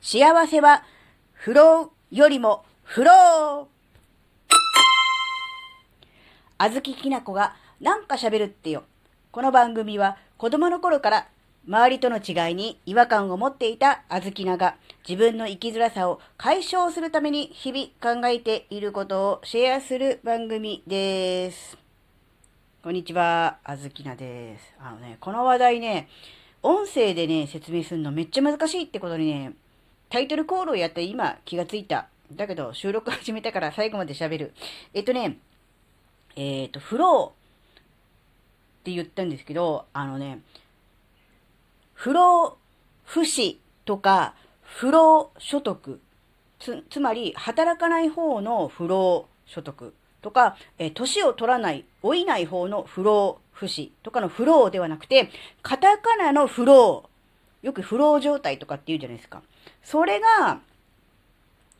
幸せは不老よりも不老あずききなこがなんか喋るってよ。この番組は子供の頃から周りとの違いに違和感を持っていたあずきなが自分の生きづらさを解消するために日々考えていることをシェアする番組です。こんにちは、あずきなです。あのね、この話題ね、音声でね、説明するのめっちゃ難しいってことにね、タイトルコールをやって今気がついた。だけど収録始めたから最後まで喋る。えっとね、えっ、と、フローって言ったんですけど、あのね、不労不死とか不労所得、つ、つまり働かない方の不労所得とか、え年を取らない、老いない方の不労不死とかの不労ではなくて、カタカナの不労、よく不労状態とかって言うじゃないですか。それが、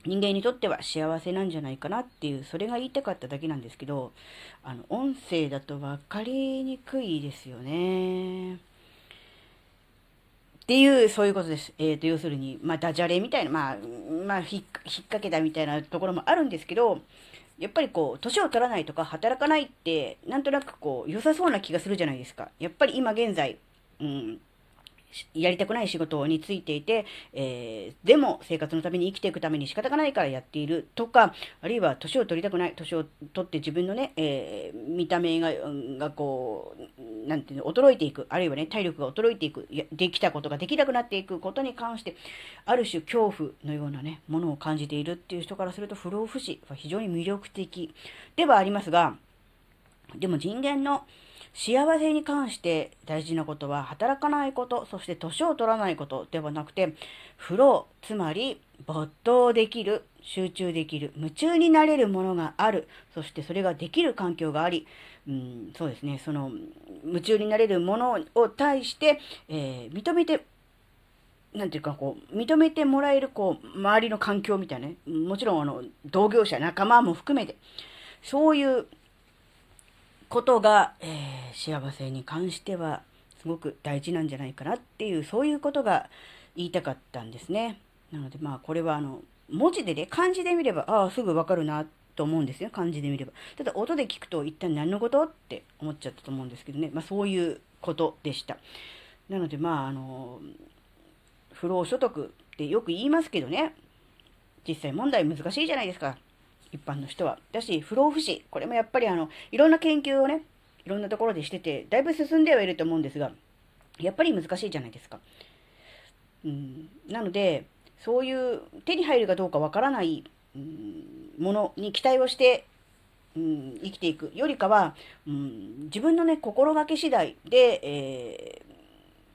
人間にとっては幸せなんじゃないかなっていう、それが言いたかっただけなんですけど、あの、音声だと分かりにくいですよね。っていう、そういうことです。えっ、と、要するに、まあ、ダジャレみたいな、まあ、まあ、ひ引っ掛けたみたいなところもあるんですけど、やっぱりこう、年を取らないとか働かないって、なんとなくこう、良さそうな気がするじゃないですか。やっぱり今現在、うん、やりたくない仕事についていて、えーでも生活のために生きていくために仕方がないからやっているとか、あるいは年を取りたくない、年を取って自分のね、えー見た目が、がこう、なんていうの、衰えていく、あるいはね、体力が衰えていく、できたことができなくなっていくことに関して、ある種恐怖のようなね、ものを感じているっていう人からすると、不老不死は非常に魅力的ではありますが、でも人間の幸せに関して大事なことは働かないこと、そして年を取らないことではなくて、フロー、つまり没頭できる、集中できる、夢中になれるものがある、そしてそれができる環境があり、うん、そうですね、その夢中になれるものを対して、えー認めてなんていうか、こう、認めてもらえる、こう、周りの環境みたいなね。もちろん、あの、同業者、仲間も含めて、そういうことが、えー幸せに関しては、すごく大事なんじゃないかなっていう、そういうことが言いたかったんですね。なので、まあ、これは、あの、文字でね、漢字で見れば、ああ、すぐわかるな、と思うんですよ。漢字で見れば。ただ、音で聞くと、一体何のことって思っちゃったと思うんですけどね。まあ、そういうことでした。なので、まあ、あの、不労所得ってよく言いますけどね、実際問題難しいじゃないですか。一般の人は。だし、不老不死。これもやっぱりあの、いろんな研究をね、いろんなところでしてて、だいぶ進んではいると思うんですが、やっぱり難しいじゃないですか。うん、なので、そういう手に入るかどうかわからない、うん、ものに期待をして、うん、生きていくよりかは、うん、自分のね、心がけ次第で、えー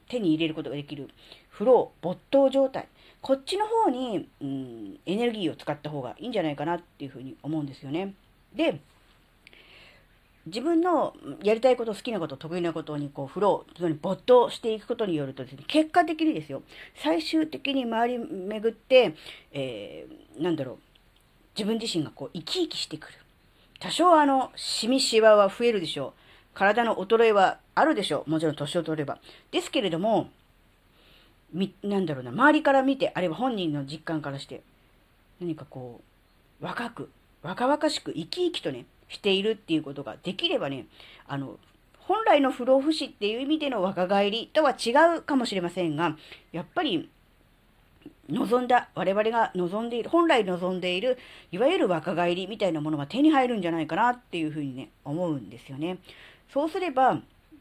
手に入れることができるフロー、没頭状態。こっちの方に、うん、エネルギーを使った方がいいんじゃないかなっていうふうに思うんですよね。で、自分のやりたいこと、好きなこと、得意なことにこうフロー、つまり没頭していくことによるとですね、結果的にですよ、最終的に回り巡って、えー、なんだろう、自分自身がこう生き生きしてくる。多少あの、シミシワは増えるでしょう。体の衰えはあるでしょう。もちろん年を取れば。ですけれども、み、なんだろうな、周りから見て、あるいは本人の実感からして、何かこう、若く、若々しく生き生きとね、しているっていうことができればね、あの、本来の不老不死っていう意味での若返りとは違うかもしれませんが、やっぱり、望んだ、我々が望んでいる、本来望んでいる、いわゆる若返りみたいなものが手に入るんじゃないかなっていうふうにね、思うんですよね。そうすれば、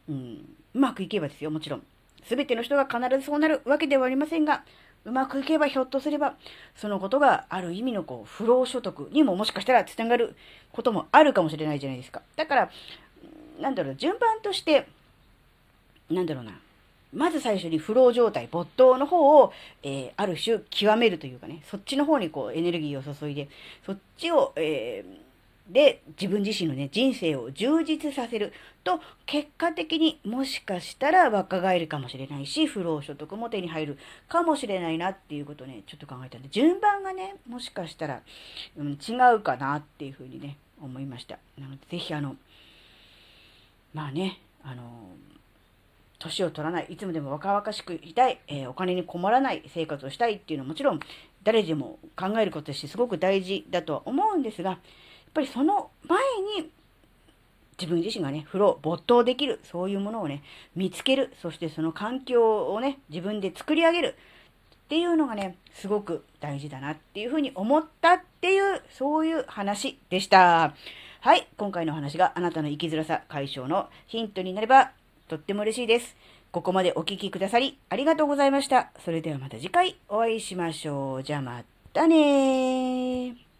うん、うまくいけばですよ、もちろん。すべての人が必ずそうなるわけではありませんが、うまくいけばひょっとすれば、そのことがある意味のこう、不労所得にももしかしたらつながることもあるかもしれないじゃないですか。だから、なんだろう、順番として、なんだろうな。まず最初にフロー状態、没頭の方を、えーある種極めるというかね、そっちの方にこうエネルギーを注いで、そっちを、えーで、自分自身のね、人生を充実させると、結果的にもしかしたら若返るかもしれないし、不労所得も手に入るかもしれないなっていうことをね、ちょっと考えたんで、順番がね、もしかしたら、うん、違うかなっていうふうにね、思いました。なので、ぜひあの、まあね、あの、年を取らない、いつまでも若々しくいたい、えー、お金に困らない生活をしたいっていうのはもちろん誰でも考えることとしすごく大事だとは思うんですが、やっぱりその前に自分自身がね、風呂、没頭できる、そういうものをね、見つける、そしてその環境をね、自分で作り上げるっていうのがね、すごく大事だなっていうふうに思ったっていう、そういう話でした。はい、今回の話があなたの生きづらさ解消のヒントになればとっても嬉しいです。ここまでお聴きくださりありがとうございました。それではまた次回お会いしましょう。じゃあまたね